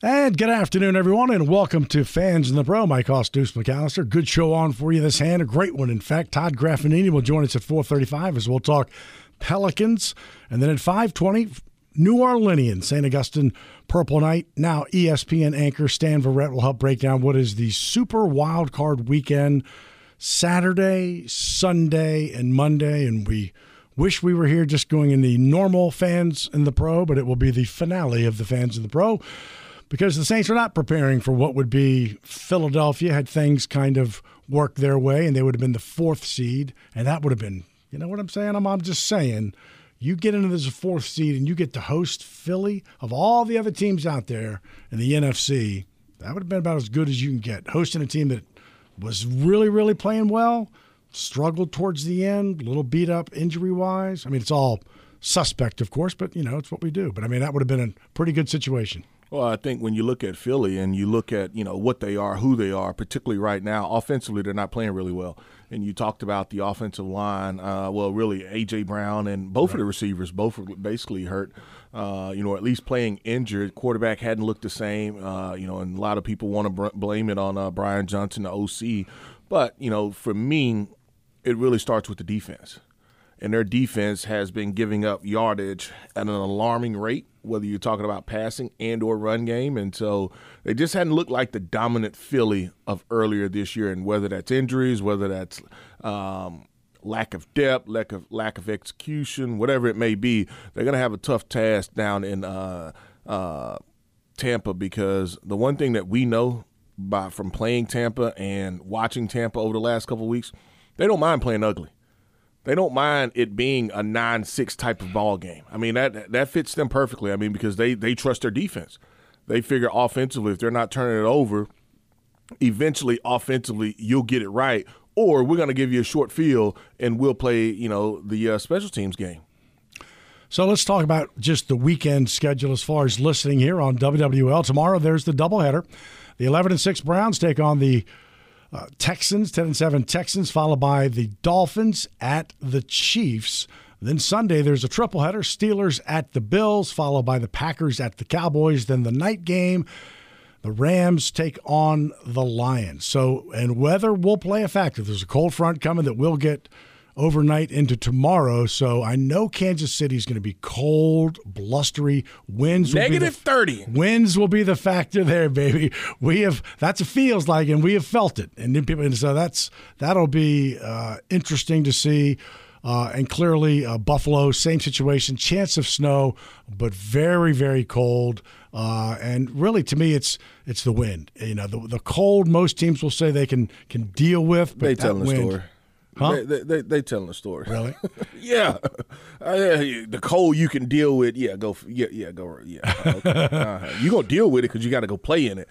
And good afternoon, everyone, and welcome to Fans in the Pro. Mike Hoss, Deuce McAllister. Good show on for you this hand, a great one. In fact, Todd Graffagnini will join us at 435 as we'll talk Pelicans. And then at 520, New Orleanian, St. Augustine Purple Knight. Now ESPN anchor Stan Verrett will help break down what is the Super Wild Card Weekend, Saturday, Sunday, and Monday. And we wish we were here just going in the normal fans in the pro, but it will be the finale of the fans in the pro because the Saints are not preparing for what would be Philadelphia had things kind of worked their way and they would have been the fourth seed and that would have been you know what I'm saying? I'm, I'm just saying you get into this fourth seed and you get to host Philly of all the other teams out there in the NFC that would have been about as good as you can get. Hosting a team that was really really playing well struggled towards the end a little beat up injury wise I mean it's all suspect of course but you know it's what we do. But I mean that would have been a pretty good situation well, I think when you look at Philly and you look at you know what they are, who they are, particularly right now, offensively they're not playing really well. And you talked about the offensive line. Uh, well, really, AJ Brown and both right. of the receivers both were basically hurt. Uh, you know, at least playing injured. Quarterback hadn't looked the same. Uh, you know, and a lot of people want to br- blame it on uh, Brian Johnson, the OC. But you know, for me, it really starts with the defense and their defense has been giving up yardage at an alarming rate whether you're talking about passing and or run game. And so they just hadn't looked like the dominant philly of earlier this year. And whether that's injuries whether that's um, lack of depth lack of lack of execution whatever it may be they're going to have a tough task down in uh, uh, tampa because the one thing that we know by from playing tampa and watching tampa over the last couple weeks they don't mind playing ugly they don't mind it being a nine-six type of ball game. I mean that that fits them perfectly. I mean because they they trust their defense. They figure offensively if they're not turning it over, eventually offensively you'll get it right, or we're going to give you a short field and we'll play you know the uh, special teams game. So let's talk about just the weekend schedule as far as listening here on WWL. Tomorrow there's the doubleheader. The 11 and 6 Browns take on the uh, Texans, 10 and 7 Texans, followed by the Dolphins at the Chiefs. Then Sunday, there's a triple header Steelers at the Bills, followed by the Packers at the Cowboys. Then the night game, the Rams take on the Lions. So, and weather will play a factor. There's a cold front coming that will get overnight into tomorrow. So I know Kansas City is going to be cold, blustery. Winds negative the, thirty. Winds will be the factor there, baby. We have that's what feels like, and we have felt it. And then people, and so that's that'll be uh, interesting to see. Uh, and clearly, uh, Buffalo, same situation, chance of snow, but very, very cold. Uh, and really, to me, it's it's the wind. You know, the, the cold. Most teams will say they can can deal with. But they telling wind, the story. Huh? They, they, they, they telling a story. Really? yeah. Uh, the cold you can deal with. Yeah, go. Yeah, yeah, go. Yeah. Okay. uh-huh. You gonna deal with it because you got to go play in it,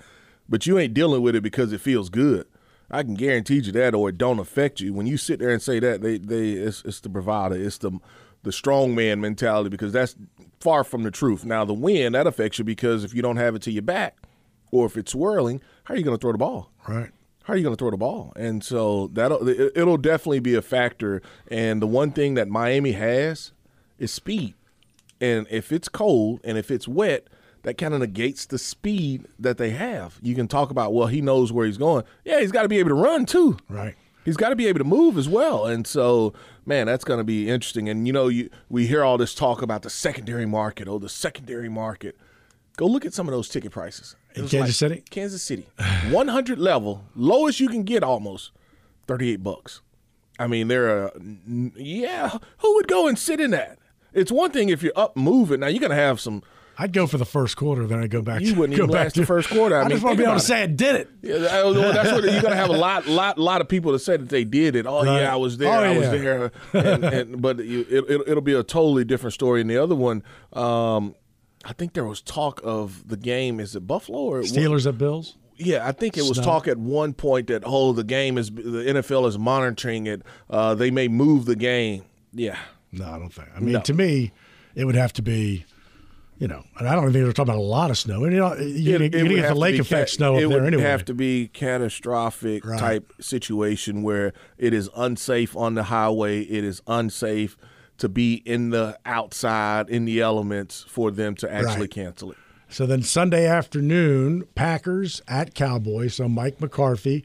but you ain't dealing with it because it feels good. I can guarantee you that, or it don't affect you. When you sit there and say that, they they it's, it's the bravado, it's the the strong man mentality because that's far from the truth. Now the wind that affects you because if you don't have it to your back, or if it's swirling, how are you going to throw the ball? Right how are you going to throw the ball? And so that'll it'll definitely be a factor. And the one thing that Miami has is speed. And if it's cold and if it's wet, that kind of negates the speed that they have. You can talk about well, he knows where he's going. Yeah, he's got to be able to run too. Right. He's got to be able to move as well. And so, man, that's going to be interesting. And you know, you, we hear all this talk about the secondary market. Oh, the secondary market. Go look at some of those ticket prices. In Kansas like City? Kansas City. 100 level, lowest you can get almost, 38 bucks. I mean, they're, a, yeah, who would go and sit in that? It's one thing if you're up moving. Now, you're going to have some. I'd go for the first quarter, then I'd go back. You to, wouldn't even last to, the first quarter. I, I mean, just want to be able to say I did it. Yeah, well, that's what you're going to have a lot, lot, lot of people to say that they did it. Oh right. yeah, I was there. Oh, I yeah. was there. And, and, but it, will it, be a totally different story. And the other one, um, I think there was talk of the game. Is it Buffalo or Steelers at Bills? Yeah, I think it was Snow. talk at one point that oh the game is the NFL is monitoring it. Uh, they may move the game. Yeah, No, I don't think. I mean, No. to me, it would have to be, you know, and I don't think they're talking about a lot of snow. And you know, you, It- you it would get the to lake effect ca- snow up It would have to be catastrophic Right. type situation where it is unsafe on the highway. It is unsafe to be in the outside in the elements for them to actually Right. cancel it. So then Sunday afternoon, Packers at Cowboys. So Mike McCarthy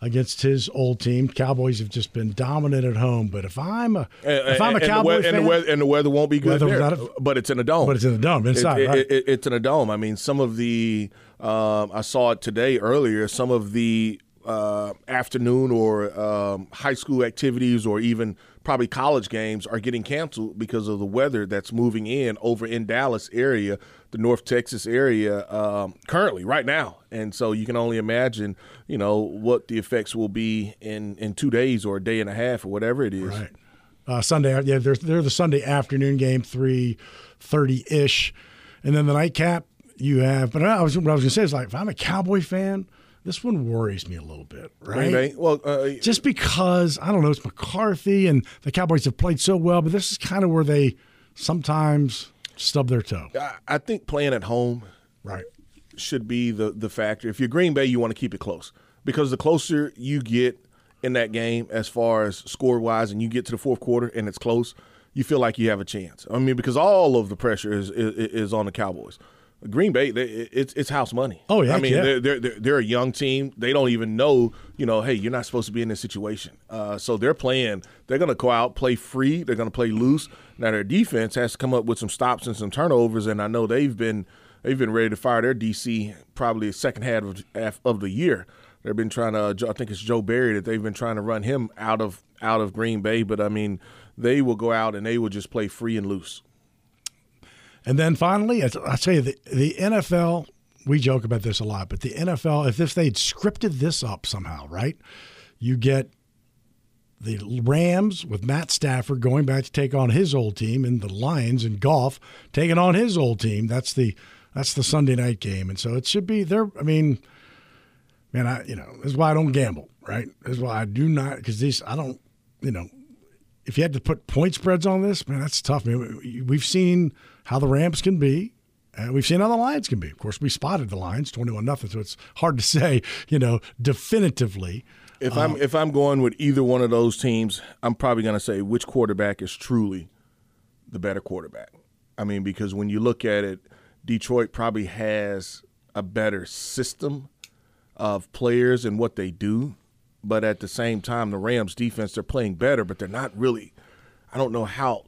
against his old team. Cowboys have just been dominant at home. But if I'm a if I'm a and, Cowboy fan, and, the weather, and the weather won't be good there, a- but it's in a dome. but it's in the dome inside, It- it- it- it's in a dome. I mean, some of the um, I saw it today earlier. Some of the uh, afternoon or um, high school activities, or even probably college games, are getting canceled because of the weather that's moving in over in Dallas area, the North Texas area, um, currently right now. And so you can only imagine, you know, what the effects will be in in two days or a day and a half or whatever it is. Right. Uh, Sunday, yeah, they're, they're the Sunday afternoon game, three thirty ish, and then the nightcap you have. But I was what I was gonna say is like, if I'm a Cowboy fan, this one worries me a little bit, right? Green Bay. Well, uh, Just because I don't know, it's McCarthy and the Cowboys have played so well, but this is kind of where they sometimes stub their toe. I- I think playing at home Right. should be the the factor. If you're Green Bay, you want to keep it close because the closer you get in that game, as far as score wise, and you get to the fourth quarter and it's close, you feel like you have a chance. I mean, because all of the pressure is is, is on the Cowboys. Green Bay, they, it's it's house money. Oh, yeah, I mean, yeah. they're, they're they're they're a young team. They don't even know, you know, hey, you're not supposed to be in this situation. Uh, so they're playing. They're going to go out, play free. They're going to play loose. Now their defense has to come up with some stops and some turnovers, and I know they've been they've been ready to fire their DC probably the second half of, half of the year. They've been trying to. I think it's Joe Barry that they've been trying to run him out of out of Green Bay. But I mean, they will go out and they will just play free and loose. And then finally, I tell you, the, the NFL, we joke about this a lot, but the NFL, if this, they'd scripted this up somehow, right? You get the Rams with Matt Stafford going back to take on his old team, and the Lions and Goff taking on his old team. That's the that's the Sunday night game, and so it should be there. I mean, man, I you know this is why I don't gamble, right? This is why I do not because these I don't you know if you had to put point spreads on this, man, that's tough. Man, we- we've seen how the Rams can be. And we've seen how the Lions can be. Of course, we spotted the Lions twenty-one nothing, so it's hard to say, you know, definitively. If I'm um, if I'm going with either one of those teams, I'm probably going to say which quarterback is truly the better quarterback. I mean, because when you look at it, Detroit probably has a better system of players and what they do, but at the same time, the Rams defense they're playing better, but they're not really. I don't know how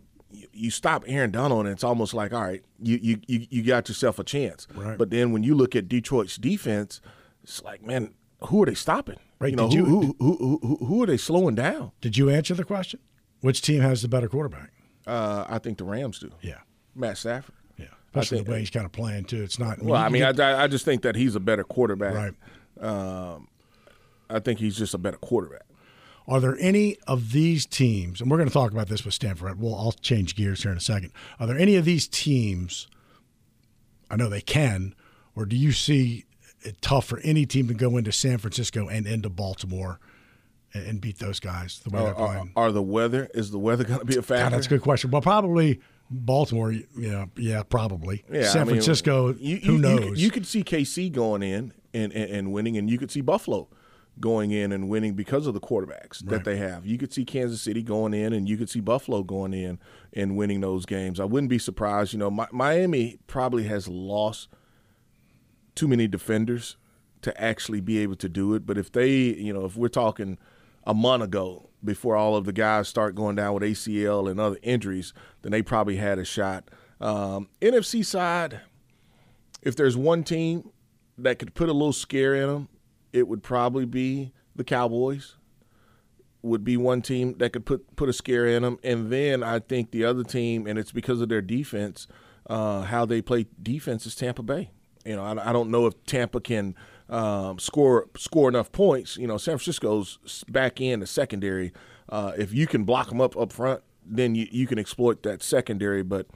you, stop Aaron Donald, and it's almost like all right, you you you, you got yourself a chance. Right. But then when you look at Detroit's defense, it's like man, who are they stopping? Right, You know, who, you- who, who, who, who are they slowing down? Did you answer the question? Which team has the better quarterback? Uh, I think the Rams do. Yeah, Matt Stafford. yeah. Especially think- the way he's kind of playing too. It's not. Well, I mean, get- I, I just think that he's a better quarterback. right. Um, I think he's just a better quarterback. Are there any of these teams, and we're going to talk about this with Stanford. Well, I'll change gears here in a second. Are there any of these teams? I know they can, or do you see it tough for any team to go into San Francisco and into Baltimore and, and beat those guys the way they're Are, are, playing? are the weather is the weather going to be a factor? God, that's a good question. Well, probably Baltimore. Yeah, yeah, probably. Yeah, San I mean, Francisco. you- who knows? You could, you could see KC going in and, and, and winning, and you could see Buffalo going in and winning because of the quarterbacks that they have. You could see Kansas City going in, and you could see Buffalo going in and winning those games. I wouldn't be surprised. You know, Mi- Miami probably has lost too many defenders to actually be able to do it. But if they, you know, if we're talking a month ago before all of the guys start going down with ACL and other injuries, then they probably had a shot. Um, NFC side, if there's one team that could put a little scare in them, it would probably be the Cowboys. Would be one team that could put put a scare in them, and then I think the other team, and it's because of their defense, uh, how they play defense is Tampa Bay. You know, I, I don't know if Tampa can um, score score enough points. You know, San Francisco's back in the secondary. Uh, if you can block them up up front, then you, you can exploit that secondary. But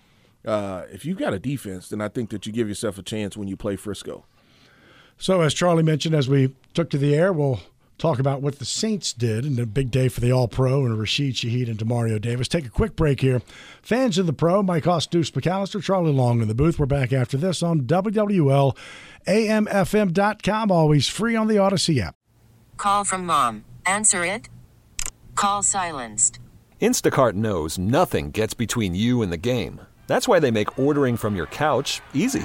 Uh, if you've got a defense, then I think that you give yourself a chance when you play Frisco. So, as Charlie mentioned, as we took to the air, we'll talk about what the Saints did and a big day for the All Pro and Rashid Shaheed and Demario Davis. Take a quick break here. Fans of the Pro, Mike Hoss, Deuce McAllister, Charlie Long in the booth. We're back after this on WWL, AMFM.com, always free on the Audacy app. Call from mom. Answer it. Call silenced. Instacart knows nothing gets between you and the game. That's why they make ordering from your couch easy.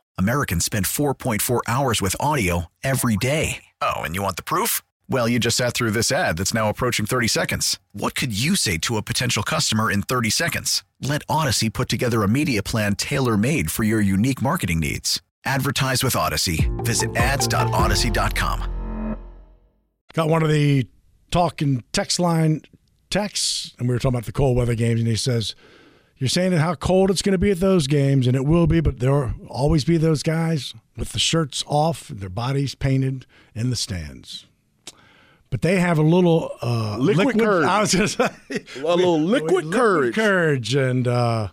Americans spend 4.4 hours with audio every day. Oh, and you want the proof? Well, you just sat through this ad that's now approaching 30 seconds. What could you say to a potential customer in 30 seconds? Let Audacy put together a media plan tailor made for your unique marketing needs. Advertise with Audacy. Visit ads.audacy.com. Got one of the talking text line texts, and we were talking about the cold weather games, and he says, You're saying that how cold it's going to be at those games, and it will be, but there will always be those guys with the shirts off, their bodies painted in the stands. But they have a little uh, Liquid courage. I was just a little liquid courage. courage, and uh,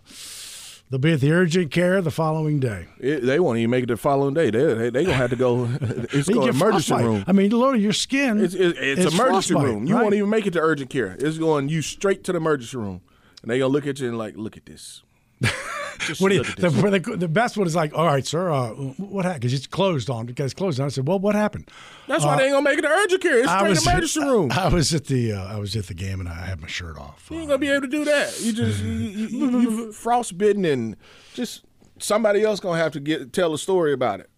they'll be at the urgent care the following day. It, they won't even make it the following day. They they, they gonna have to go. It's going emergency frostbite. room. I mean, Lord, your skin. It's, it's, it's emergency room. You right? won't even make it to urgent care. It's going you straight to the emergency room, and they gonna look at you and like, look at this. What do you, the, the, the best one is like, all right, sir, uh, what happened? Because it's closed on. Because it's closed on. I said, well, what happened? That's why they ain't gonna make it to urgent care. It's I straight was emergency room. I was at the uh, I was at the game and I had my shirt off. You ain't gonna be able to do that. You just you, you, you, you frostbitten and just somebody else gonna have to get tell a story about it.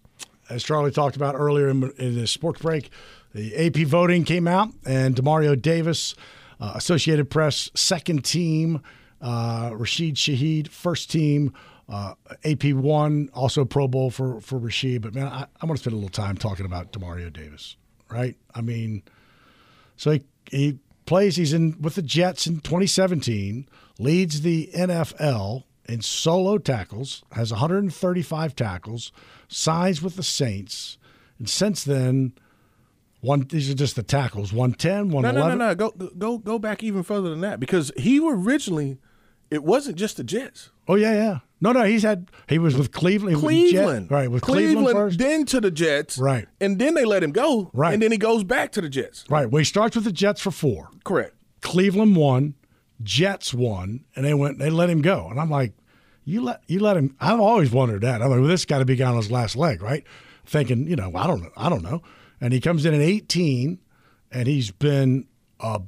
As Charlie talked about earlier in, in the sports break, the AP voting came out, and Demario Davis, uh, Associated Press second team, uh, Rashid Shaheed first team. Uh, AP one, also Pro Bowl for for Rashid. But man, I, I want to spend a little time talking about Demario Davis, right? I mean, So he, he plays, he's in with the Jets in 2017, leads the NFL in solo tackles, has 135 tackles, signs with the Saints. And since then, one these are just the tackles 110, 111. No, no, 111. no, no. Go go go back even further than that because he originally it wasn't just the Jets. Oh, yeah, yeah. No, no, he's had, he was with Cleveland. he was with Jet- Cleveland, right, with Cleveland, first. then to the Jets, Right. and then they let him go, Right. and then he goes back to the Jets. Right. Well, he starts with the Jets for four. Correct. Cleveland won, Jets won, and they went. They let him go, and I'm like, you let you let him. I've always wondered that. I'm like, well, this got to be guy on his last leg, right? Thinking, you know, I don't know, I don't know. And he comes in at 18, and he's been a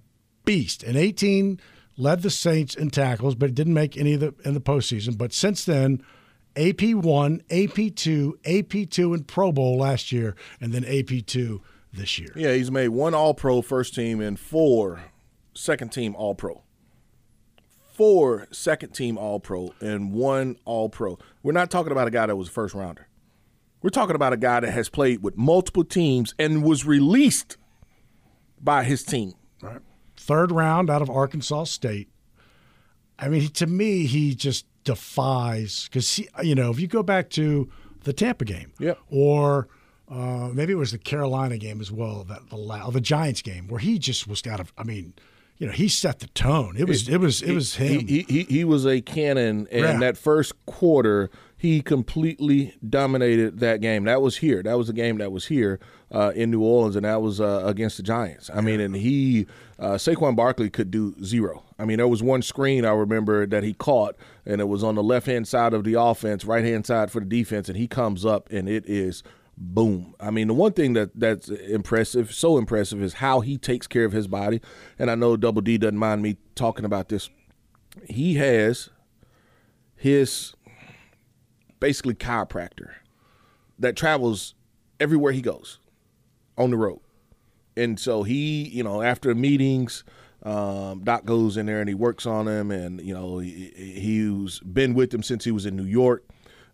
beast. In 18, led the Saints in tackles, but didn't make any of the in the postseason. But since then. AP one, AP two, AP two in Pro Bowl last year, and then AP two this year. Yeah, he's made one All Pro first team and four second team All Pro. Four second team All Pro and one All Pro. We're not talking about a guy that was a first rounder. We're talking about a guy that has played with multiple teams and was released by his team. Right. Third round out of Arkansas State. I mean, to me, he just defies because you know if you go back to the Tampa game, Yep. or uh, maybe it was the Carolina game as well, that the the Giants game where he just was out of. I mean, you know, he set the tone. It was it was it was him. He, he, he was a cannon, and Yeah. that first quarter, he completely dominated that game. That was here. That was a game that was here uh, in New Orleans, and that was uh, against the Giants. I mean, and he, uh, Saquon Barkley could do zero. I mean, there was one screen I remember that he caught, and it was on the left hand side of the offense, right hand side for the defense, and he comes up, and it is boom. I mean, the one thing that that's impressive, so impressive, is how he takes care of his body. And I know Double D doesn't mind me talking about this. He has his basically chiropractor that travels everywhere he goes on the road. And so he, you know, after meetings, Um, Doc goes in there and he works on him, and you know he, he's been with him since he was in New York.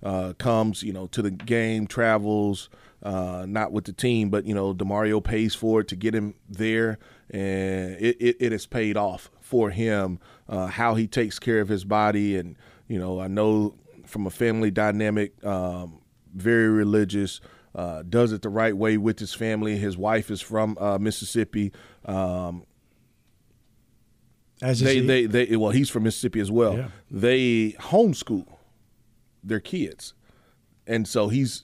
Uh, comes you know to the game, travels, uh, not with the team, but you know Demario pays for it to get him there, and it, it, it has paid off for him. Uh, how he takes care of his body, and you know I know from a family dynamic, um, very religious. Uh, does it the right way with his family. His wife is from uh, Mississippi. Um, As they, he. they, they, well, he's from Mississippi as well. Yeah. They homeschool their kids, and so he's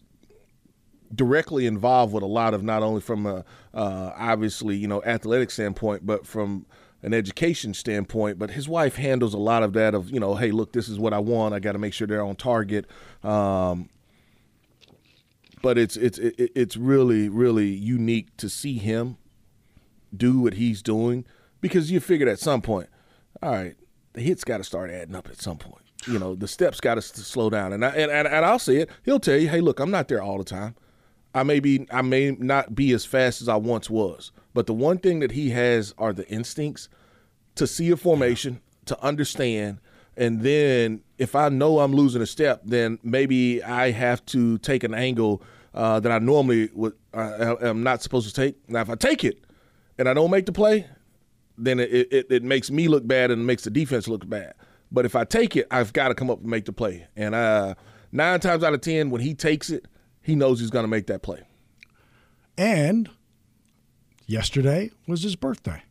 directly involved with a lot of not only from a uh, obviously you know athletic standpoint, but from an education standpoint. But his wife handles a lot of that of you know, hey, look, this is what I want. I got to make sure they're on target. Um, but it's it's it's really really unique to see him do what he's doing because you figured at some point, all right, the hits got to start adding up at some point. You know, the steps got to slow down, and I and, and and I'll say it. He'll tell you, hey, look, I'm not there all the time. I may be, I may not be as fast as I once was, but the one thing that he has are the instincts to see a formation, to understand, and then if I know I'm losing a step, then maybe I have to take an angle uh, that I normally would uh, am not supposed to take. Now, if I take it and I don't make the play, then it, it, it makes me look bad and makes the defense look bad. But if I take it, I've got to come up and make the play. And uh, nine times out of ten, when he takes it, he knows he's going to make that play. And yesterday was his birthday.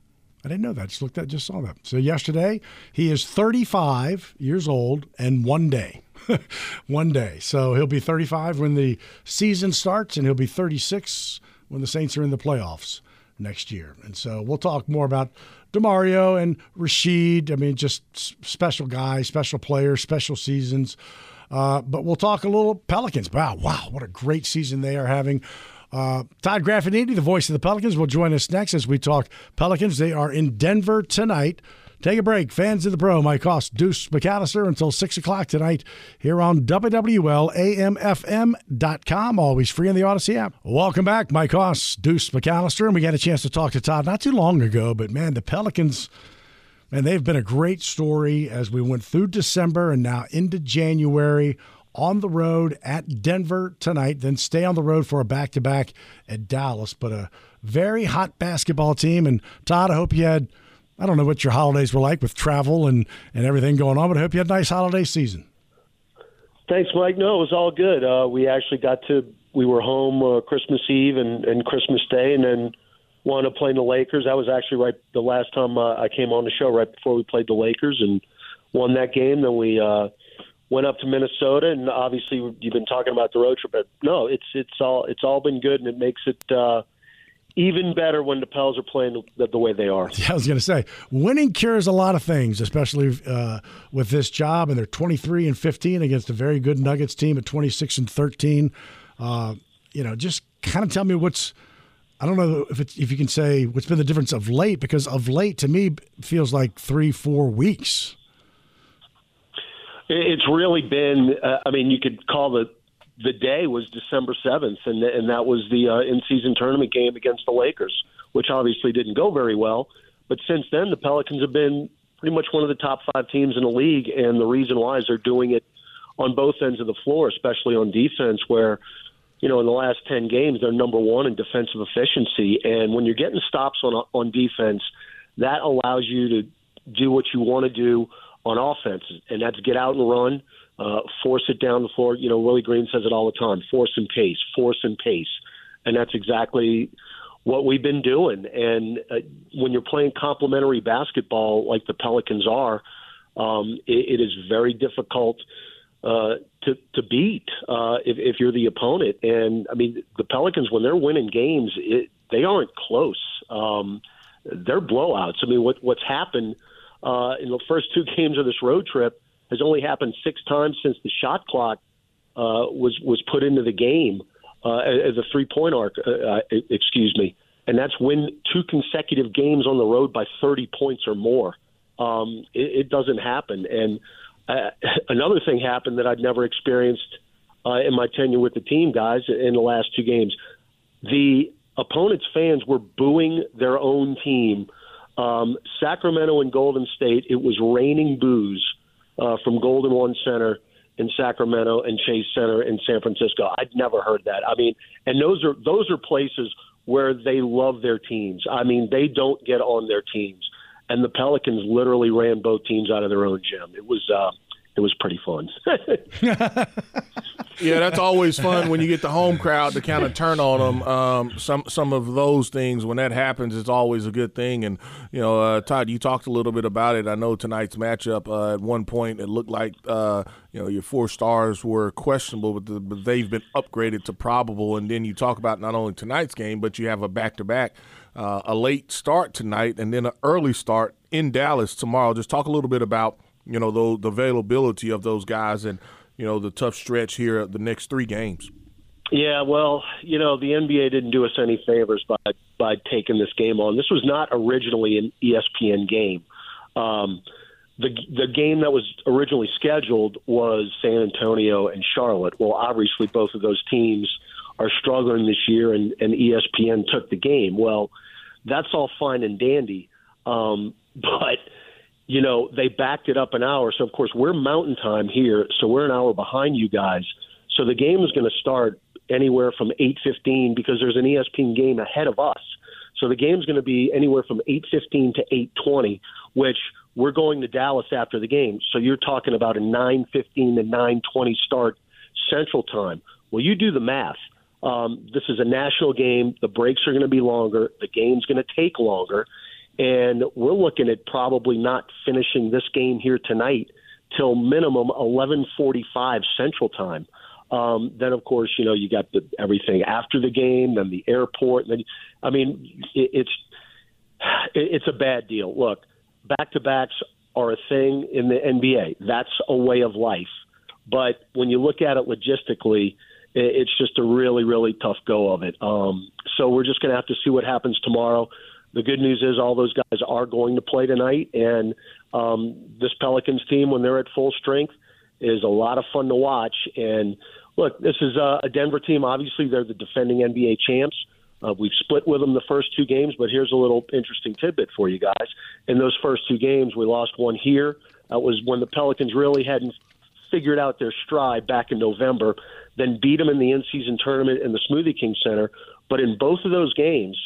I didn't know that. Just looked at, just saw that. So yesterday he is 35 years old and one day, one day. So he'll be 35 when the season starts, and he'll be 36 when the Saints are in the playoffs next year. And so we'll talk more about Demario and Rashid. I mean, just special guys, special players, special seasons. Uh, but we'll talk a little Pelicans. Wow, wow, what a great season they are having. Uh, Todd Graffagnini, the voice of the Pelicans, will join us next as we talk Pelicans. They are in Denver tonight. Take a break. Fans of the Pro, Mike Hoss, Deuce McAllister until 6 o'clock tonight here on WWLAMFM.com. Always free in the Audacy app. Welcome back. Mike Hoss, Deuce McAllister. And we got a chance to talk to Todd not too long ago, but man, the Pelicans. And they've been a great story as we went through December and now into January on the road at Denver tonight, then stay on the road for a back to back at Dallas. But a very hot basketball team. And Todd, I hope you had, I don't know what your holidays were like with travel and, and everything going on, but I hope you had a nice holiday season. Thanks, Mike. No, it was all good. Uh, we actually got to, we were home uh, Christmas Eve and, and Christmas Day, and then wound up playing the Lakers. That was actually right the last time uh, I came on the show, right before we played the Lakers, and won that game. Then we uh, went up to Minnesota, and obviously you've been talking about the road trip, but no, it's it's all it's all been good, and it makes it uh, even better when the Pels are playing the, the way they are. Yeah, I was going to say, winning cures a lot of things, especially uh, with this job. And they're 23 and 15 against a very good Nuggets team at 26 and 13. Uh, you know, just kind of tell me what's. I don't know if it's, if you can say what's been the difference of late because of late to me feels like three four weeks. It's really been. Uh, I mean, you could call the the day was December seventh, and and that was the uh, in season tournament game against the Lakers, which obviously didn't go very well. But since then, the Pelicans have been pretty much one of the top five teams in the league, and the reason why is they're doing it on both ends of the floor, especially on defense, where you know in the last ten games they're number one in defensive efficiency, and when you're getting stops on on defense, that allows you to do what you want to do on offense, and that's get out and run, uh, force it down the floor. You know, Willie Green says it all the time: force and pace, force and pace, and that's exactly what we've been doing. And uh, when you're playing complementary basketball like the Pelicans are, um, it, it is very difficult uh, to to beat uh, if, if you're the opponent. And I mean, the Pelicans when they're winning games, it, they aren't close. Um, they're blowouts. I mean, what what's happened uh, in the first two games of this road trip has only happened six times since the shot clock uh, was was put into the game uh, as a three point arc. Uh, uh, excuse me, and that's win two consecutive games on the road by 30 points or more. Um, it, it doesn't happen. And uh, another thing happened that I'd never experienced uh, in my tenure with the team, guys, in the last two games. The opponent's fans were booing their own team Um, Sacramento and Golden State, it was raining boos uh, from Golden One Center in Sacramento and Chase Center in San Francisco. I'd never heard that. I mean, and those are those are places where they love their teams. I mean, they don't get on their teams, and the Pelicans literally ran both teams out of their own gym. It was. Uh, it was pretty fun. yeah, that's always fun when you get the home crowd to kind of turn on them. Um, some some of those things when that happens, it's always a good thing. And you know, uh, Todd, you talked a little bit about it. I know tonight's matchup. Uh, at one point, it looked like uh, you know your four stars were questionable, but, the, but they've been upgraded to probable. And then you talk about not only tonight's game, but you have a back to back. a late start tonight and then an early start in Dallas tomorrow. Just talk a little bit about you know, the, the availability of those guys and, you know, the tough stretch here the next three games. Yeah, well, you know, the NBA didn't do us any favors by by taking this game on. This was not originally an ESPN game. Um, the the game that was originally scheduled was San Antonio and Charlotte. Well, obviously, both of those teams are struggling this year, and, and ESPN took the game. Well, that's all fine and dandy, um, but you know, they backed it up an hour. So, of course, we're mountain time here, so we're an hour behind you guys. So the game is going to start anywhere from 8.15 because there's an ESPN game ahead of us. So the game's going to be anywhere from 8.15 to 8.20, which we're going to Dallas after the game. So you're talking about a 9.15 to 9.20 start Central Time. Well, you do the math. Um, this is a national game. The breaks are going to be longer. The game's going to take longer and we're looking at probably not finishing this game here tonight till minimum 11:45 Central Time. Um, then, of course, you know you got the, everything after the game, then the airport. Then, I mean, it, it's it's a bad deal. Look, back to backs are a thing in the NBA. That's a way of life. But when you look at it logistically, it's just a really, really tough go of it. Um, so we're just going to have to see what happens tomorrow the good news is all those guys are going to play tonight, and um, this Pelicans team, when they're at full strength, is a lot of fun to watch. And look, this is a, Denver team. Obviously, they're the defending NBA champs. Uh, we've split with them the first two games, but here's a little interesting tidbit for you guys. In those first two games, we lost one here. That was when the Pelicans really hadn't figured out their stride back in November, then beat them in the in-season tournament in the Smoothie King Center. But in both of those games,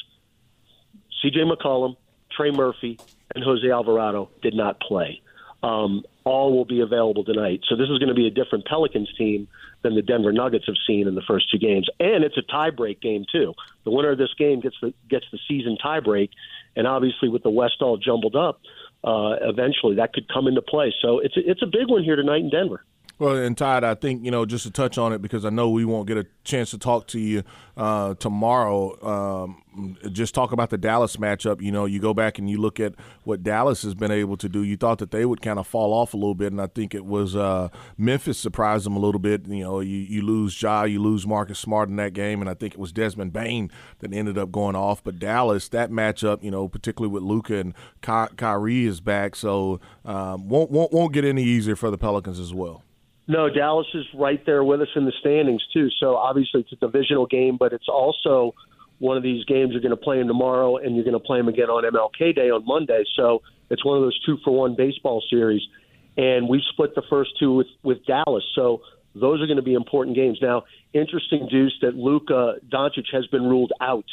C.J. McCollum, Trey Murphy, and Jose Alvarado did not play. Um, all will be available tonight. So this is going to be a different Pelicans team than the Denver Nuggets have seen in the first two games, and it's a tiebreak game too. The winner of this game gets the gets the season tiebreak, and obviously with the West all jumbled up, uh, eventually that could come into play. So it's a, it's a big one here tonight in Denver. Well, and Todd, I think you know just to touch on it because I know we won't get a chance to talk to you uh, tomorrow. Um, just talk about the Dallas matchup. You know, you go back and you look at what Dallas has been able to do. You thought that they would kind of fall off a little bit, and I think it was uh, Memphis surprised them a little bit. You know, you, you lose Ja, you lose Marcus Smart in that game, and I think it was Desmond Bane that ended up going off. But Dallas, that matchup, you know, particularly with Luka and Ky- Kyrie is back, so um, won't won't won't get any easier for the Pelicans as well. No, Dallas is right there with us in the standings too. So obviously it's a divisional game, but it's also one of these games you're going to play them tomorrow, and you're going to play them again on MLK Day on Monday. So it's one of those two for one baseball series, and we split the first two with with Dallas. So those are going to be important games. Now, interesting, Deuce, that Luka Doncic has been ruled out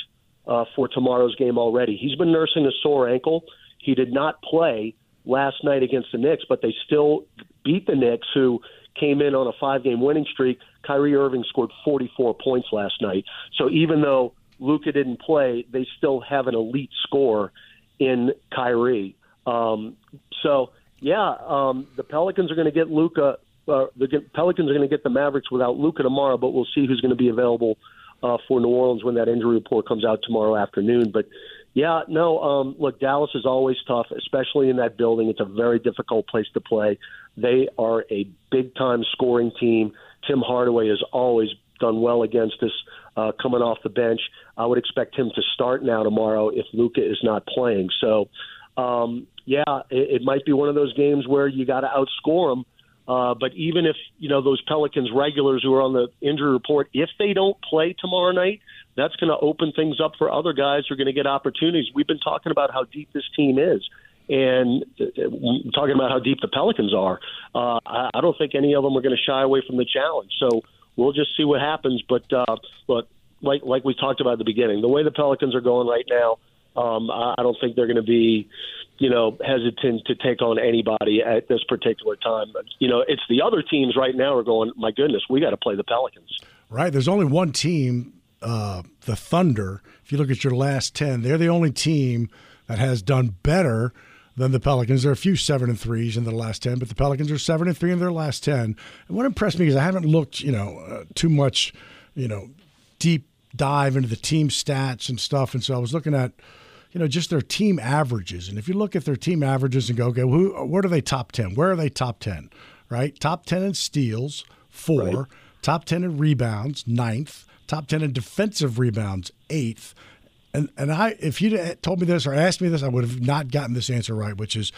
uh, for tomorrow's game already. He's been nursing a sore ankle. He did not play last night against the Knicks, but they still beat the Knicks, who came in on a five game winning streak. Kyrie Irving scored 44 points last night. So even though Luka didn't play, they still have an elite score in Kyrie. Um, so yeah, um, the Pelicans are going to get Luka. Uh, the Pelicans are going to get the Mavericks without Luka tomorrow, but we'll see who's going to be available uh, for New Orleans when that injury report comes out tomorrow afternoon. But yeah, no, um, look, Dallas is always tough, especially in that building. It's a very difficult place to play. They are a big time scoring team. Tim Hardaway has always done well against us uh, coming off the bench. I would expect him to start now tomorrow if Luka is not playing. So, um, yeah, it, it might be one of those games where you got to outscore them, Uh, but even if you know those Pelicans regulars who are on the injury report, if they don't play tomorrow night, that's going to open things up for other guys who are going to get opportunities. We've been talking about how deep this team is, and uh, talking about how deep the Pelicans are. Uh, I, don't think any of them are going to shy away from the challenge. So we'll just see what happens. But uh, look, like like we talked about at the beginning, the way the Pelicans are going right now, um, I, don't think they're going to be you know, hesitant to take on anybody at this particular time. You know, it's the other teams right now are going, my goodness, we got to play the Pelicans. Right. There's only one team, uh, the Thunder. If you look at your last 10, they're the only team that has done better than the Pelicans. There are a few seven and threes in the last 10, but the Pelicans are seven and three in their last 10. And what impressed me is I haven't looked, you know, uh, too much, you know, deep dive into the team stats and stuff. And so I was looking at, you know, just their team averages. And if you look at their team averages and go, okay, who, where are they top 10? Where are they top 10? Right? Top 10 in steals, four. Right. Top 10 in rebounds, ninth. Top 10 in defensive rebounds, eighth. And, and I, if you'd told me this or asked me this, I would have not gotten this answer right, which is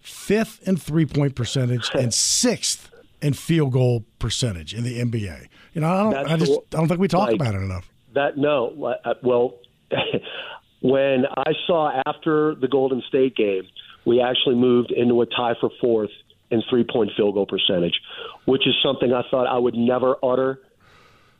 fifth in three point percentage and sixth in field goal percentage in the NBA. You know, I don't, I just, I don't think we talk like, about it enough. That no, uh, well, when I saw after the Golden State game, we actually moved into a tie for fourth in three point field goal percentage, which is something I thought I would never utter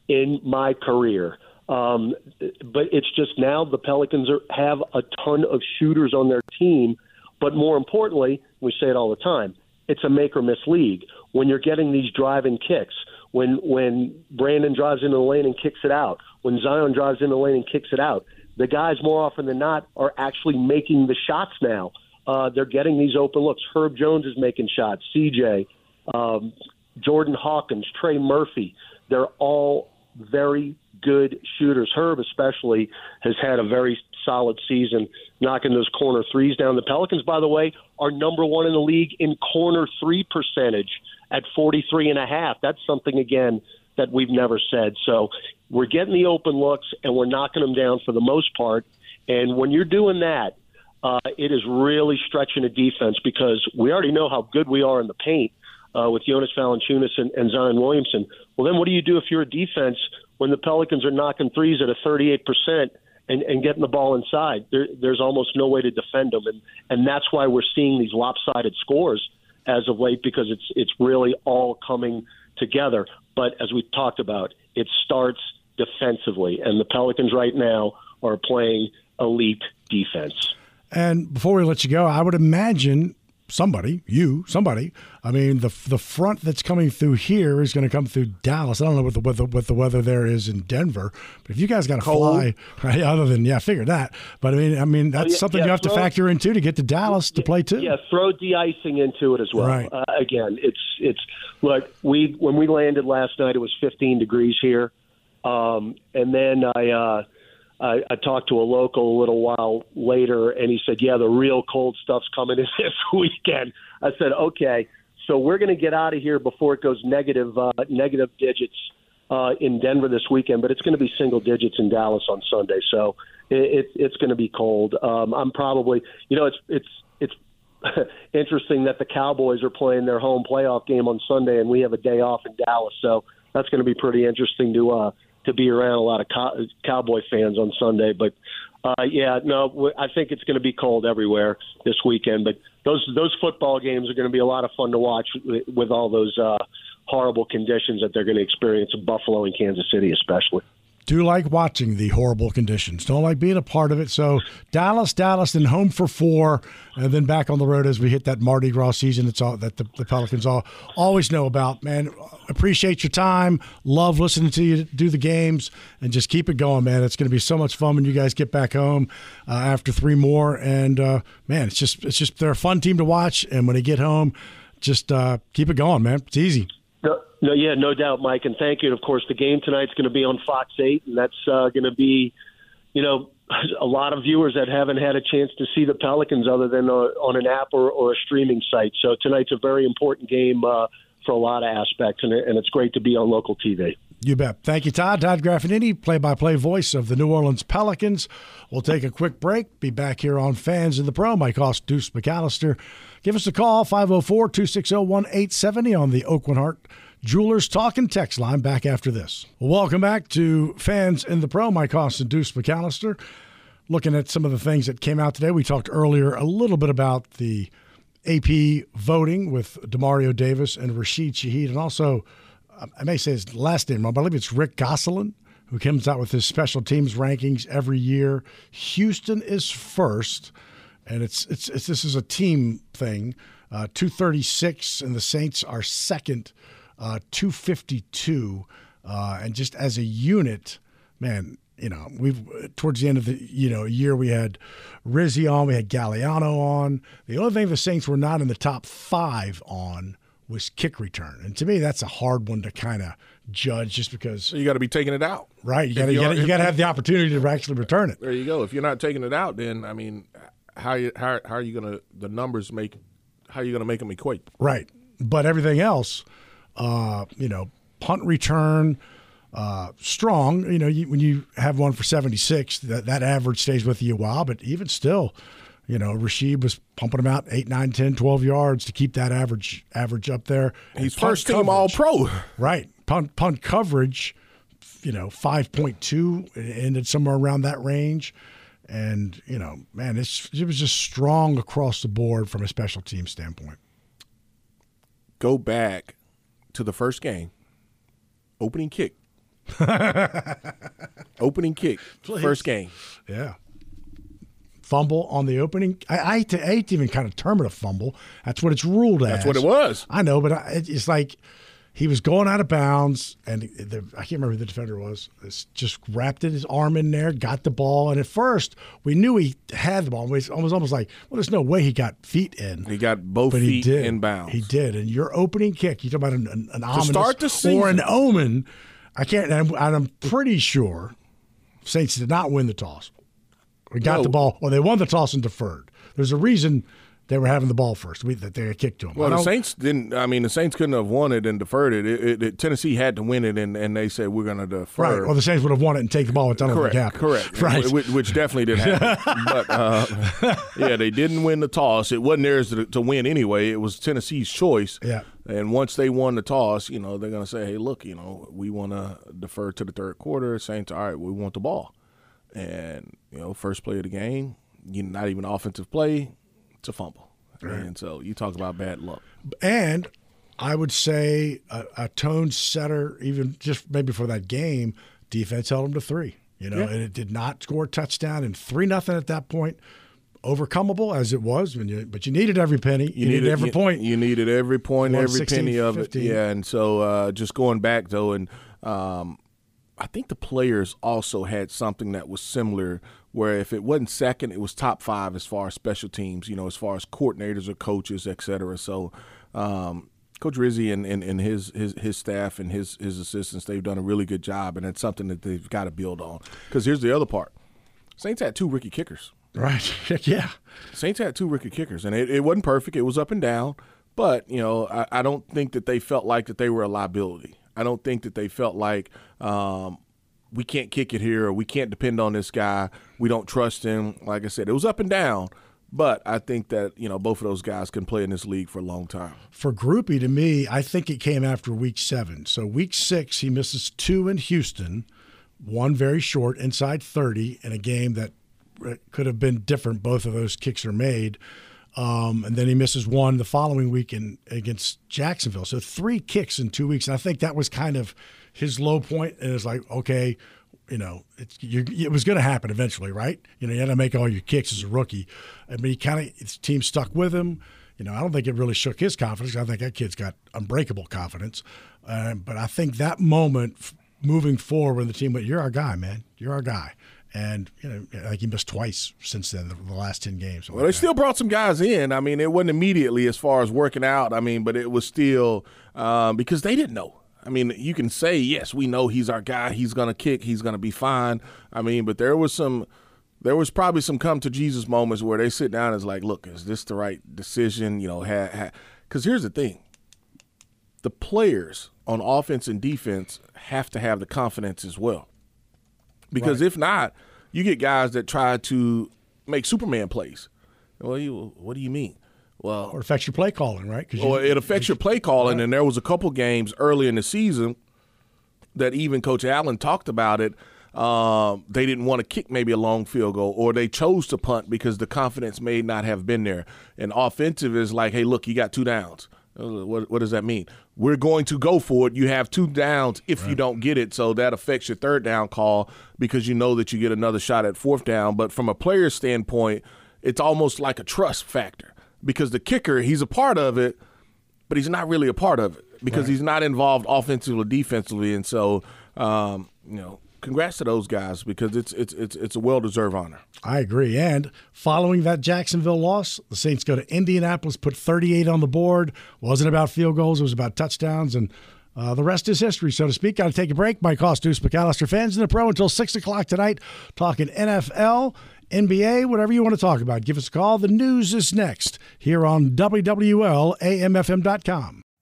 in my career. Um, but it's just now the Pelicans are, have a ton of shooters on their team. But more importantly, we say it all the time, it's a make or miss league. When you're getting these driving kicks, when when Brandon drives into the lane and kicks it out, when Zion drives into the lane and kicks it out, the guys more often than not are actually making the shots now. Uh, they're getting these open looks. Herb Jones is making shots. CJ, um, Jordan Hawkins, Trey Murphy. They're all very good shooters. Herb, especially, has had a very solid season knocking those corner threes down. The Pelicans, by the way, are number one in the league in corner three percentage at 43 and a half. That's something, again, that we've never said. So we're getting the open looks and we're knocking them down for the most part. And when you're doing that, uh, it is really stretching a defense because we already know how good we are in the paint uh, with Jonas Valanciunas and, and Zion Williamson. Well, then what do you do if you're a defense when the Pelicans are knocking threes at a 38 percent? And, and getting the ball inside, there, there's almost no way to defend them, and and that's why we're seeing these lopsided scores as of late because it's it's really all coming together. But as we talked about, it starts defensively, and the Pelicans right now are playing elite defense. And before we let you go, I would imagine somebody, you, somebody. I mean, the the front that's coming through here is going to come through Dallas. I don't know what the what the, what the weather there is in Denver, but if you guys got to fly, right, other than yeah, figure that. But I mean, I mean that's oh, yeah, something yeah, you have throw, to factor into to get to Dallas yeah, to play too. Yeah, throw de-icing into it as well. Right. Uh, again, it's it's look we when we landed last night, it was 15 degrees here. Um, and then I, uh, I I talked to a local a little while later, and he said, "Yeah, the real cold stuff's coming in this weekend." I said, "Okay, so we're going to get out of here before it goes negative uh, negative digits uh, in Denver this weekend, but it's going to be single digits in Dallas on Sunday. So it, it, it's going to be cold. Um, I'm probably, you know, it's it's it's interesting that the Cowboys are playing their home playoff game on Sunday, and we have a day off in Dallas. So that's going to be pretty interesting to uh, to be around a lot of cow- Cowboy fans on Sunday. But uh, yeah, no, I think it's going to be cold everywhere this weekend. But those those football games are going to be a lot of fun to watch with, with all those uh, horrible conditions that they're going to experience in Buffalo and Kansas City, especially do like watching the horrible conditions. Don't like being a part of it. So Dallas, Dallas, then home for four, and then back on the road as we hit that Mardi Gras season. It's all that the, the Pelicans all always know about. Man, appreciate your time. Love listening to you do the games, and just keep it going, man. It's going to be so much fun when you guys get back home uh, after three more. And uh, man, it's just it's just they're a fun team to watch. And when they get home, just uh, keep it going, man. It's easy. No, yeah, no doubt, Mike, and thank you. And of course, the game tonight's going to be on Fox Eight, and that's uh, going to be, you know, a lot of viewers that haven't had a chance to see the Pelicans other than uh, on an app or, or a streaming site. So tonight's a very important game uh, for a lot of aspects, and, and it's great to be on local TV. You bet. Thank you, Todd. Todd Graffagnini, play by play voice of the New Orleans Pelicans. We'll take a quick break. Be back here on Fans in the Pro. Mike Hoss Deuce McAllister. Give us a call, 504 260 1870 on the Aucoin Hart Jewelers Talk and Text line. Back after this. Welcome back to Fans in the Pro. Mike Austin, Deuce McAllister. Looking at some of the things that came out today. We talked earlier a little bit about the AP voting with Demario Davis and Rashid Shaheed, and also I may say his last name wrong, but I believe it's Rick Gosselin who comes out with his special teams rankings every year. Houston is first, and it's it's, it's this is a team thing. Uh, 236, and the Saints are second, uh, 252, uh, and just as a unit, man, you know, we've towards the end of the you know year we had Rizzi on, we had Galliano on. The only thing the Saints were not in the top five on was kick return. And to me, that's a hard one to kind of judge just because. So you got to be taking it out. Right. You got to you got to have the opportunity to actually return it. There you go. If you're not taking it out, then I mean, how you, how how are you going to the numbers make how are you going to make them equate? Right. But everything else, uh, you know, punt return. Uh, strong, you know, you, when you have one for 76, that, that average stays with you a while, but even still, you know, Rashid was pumping them out 8, 9, 10, 12 yards to keep that average average up there. He's first team all pro. Right. Punt, punt coverage, you know, 5.2, ended somewhere around that range. And, you know, man, it's, it was just strong across the board from a special team standpoint. Go back to the first game, opening kick. opening kick, Please. first game. Yeah fumble on the opening. I, I, hate, to, I hate to even kind of term it a fumble. That's what it's ruled as. That's what it was. I know, but I, it's like he was going out of bounds, and the, I can't remember who the defender was. Just wrapped his arm in there, got the ball, and at first we knew he had the ball. It was almost, almost like, well, there's no way he got feet in. He got both but feet he did. in bounds. He did, and your opening kick, you talk about an, an, an ominous start the season. or an omen. I can't, and I'm, and I'm pretty sure Saints did not win the toss. We got no. the ball. Well, they won the toss and deferred. There's a reason they were having the ball first. We, that they kicked to them. Well, the Saints didn't. I mean, the Saints couldn't have won it and deferred it. It, it, it Tennessee had to win it, and, and they said we're going to defer. Right. Well, the Saints would have won it and take the ball and tunnel correct, the gap. Correct. Right. Which, which definitely didn't happen. but uh, yeah, they didn't win the toss. It wasn't theirs to, to, win anyway. It was Tennessee's choice. Yeah. And once they won the toss, you know, they're going to say, hey, look, you know, we want to defer to the third quarter. Saints, all right, we want the ball. And you know, first play of the game you not even offensive play, it's a fumble. And so you talk about bad luck. And I would say a, a, tone setter, even just maybe for that game, defense held them to three. You know, yeah. and it did not score a touchdown and three nothing at that point. Overcomeable as it was, when you, but you needed every penny. You, you needed, needed, every you, point. You needed every point, every penny of 15. it. Yeah, and so uh, just going back though, and um, I think the players also had something that was similar where if it wasn't second, it was top five as far as special teams, you know, as far as coordinators or coaches, et cetera. So, um, Coach Rizzi and, and, and, his, his his staff and his his assistants, they've done a really good job, and it's something that they've got to build on. Because here's the other part: Saints had two rookie kickers. Right. yeah. Saints had two rookie kickers, and it, it wasn't perfect. It was up and down, but you know, I, I don't think that they felt like that they were a liability. I don't think that they felt like um, we can't kick it here or we can't depend on this guy. We don't trust him. Like I said, it was up and down. But I think that, you know, both of those guys can play in this league for a long time. For Grupe, to me, I think it came after week seven. So week six, he misses two in Houston, one very short, inside 30, in a game that could have been different. Both of those kicks are made. Um, and then he misses one the following week in, against Jacksonville. So three kicks in two weeks. And I think that was kind of – his low point. and it's like, okay, you know, it was going to happen eventually, right? You know, you had to make all your kicks as a rookie. I mean, he kind of his team stuck with him. You know, I don't think it really shook his confidence. I think that kid's got unbreakable confidence. Uh, but I think that moment moving forward when the team went, "You're our guy, man. You're our guy." And you know, like he missed twice since then, the, the last ten games. Well, like they that. still brought some guys in. I mean, it wasn't immediately as far as working out. I mean, but it was still um, because they didn't know. I mean, you can say, yes, we know he's our guy. He's going to kick. He's going to be fine. I mean, but there was some, there was probably some come to Jesus moments where they sit down and is like, look, is this the right decision? You know, because here's the thing the players on offense and defense have to have the confidence as well. Because right. if not, you get guys that try to make Superman plays. Well, you, what do you mean? Well, or affects your play calling, right? Well, it affects your play calling, right. and there was a couple games early in the season that even Coach Allen talked about it. Um, they didn't want to kick maybe a long field goal, or they chose to punt because the confidence may not have been there. And offensive is like, hey, look, you got two downs. What, what does that mean? We're going to go for it. You have two downs if right. you don't get it, so that affects your third down call because you know that you get another shot at fourth down. But from a player standpoint, it's almost like a trust factor because the kicker, he's a part of it, but he's not really a part of it because right. he's not involved offensively or defensively. And so, um, you know, congrats to those guys because it's it's it's it's a well deserved honor. I agree. And following that Jacksonville loss, the Saints go to Indianapolis, put 38 on the board. wasn't about field goals; it was about touchdowns and. Uh, the rest is history, so to speak. Got to take a break. Mike Deuce McAllister, fans in the pro until 6 o'clock tonight, talking NFL NBA, whatever you want to talk about. Give us a call. The news is next here on WWLAMFM.com.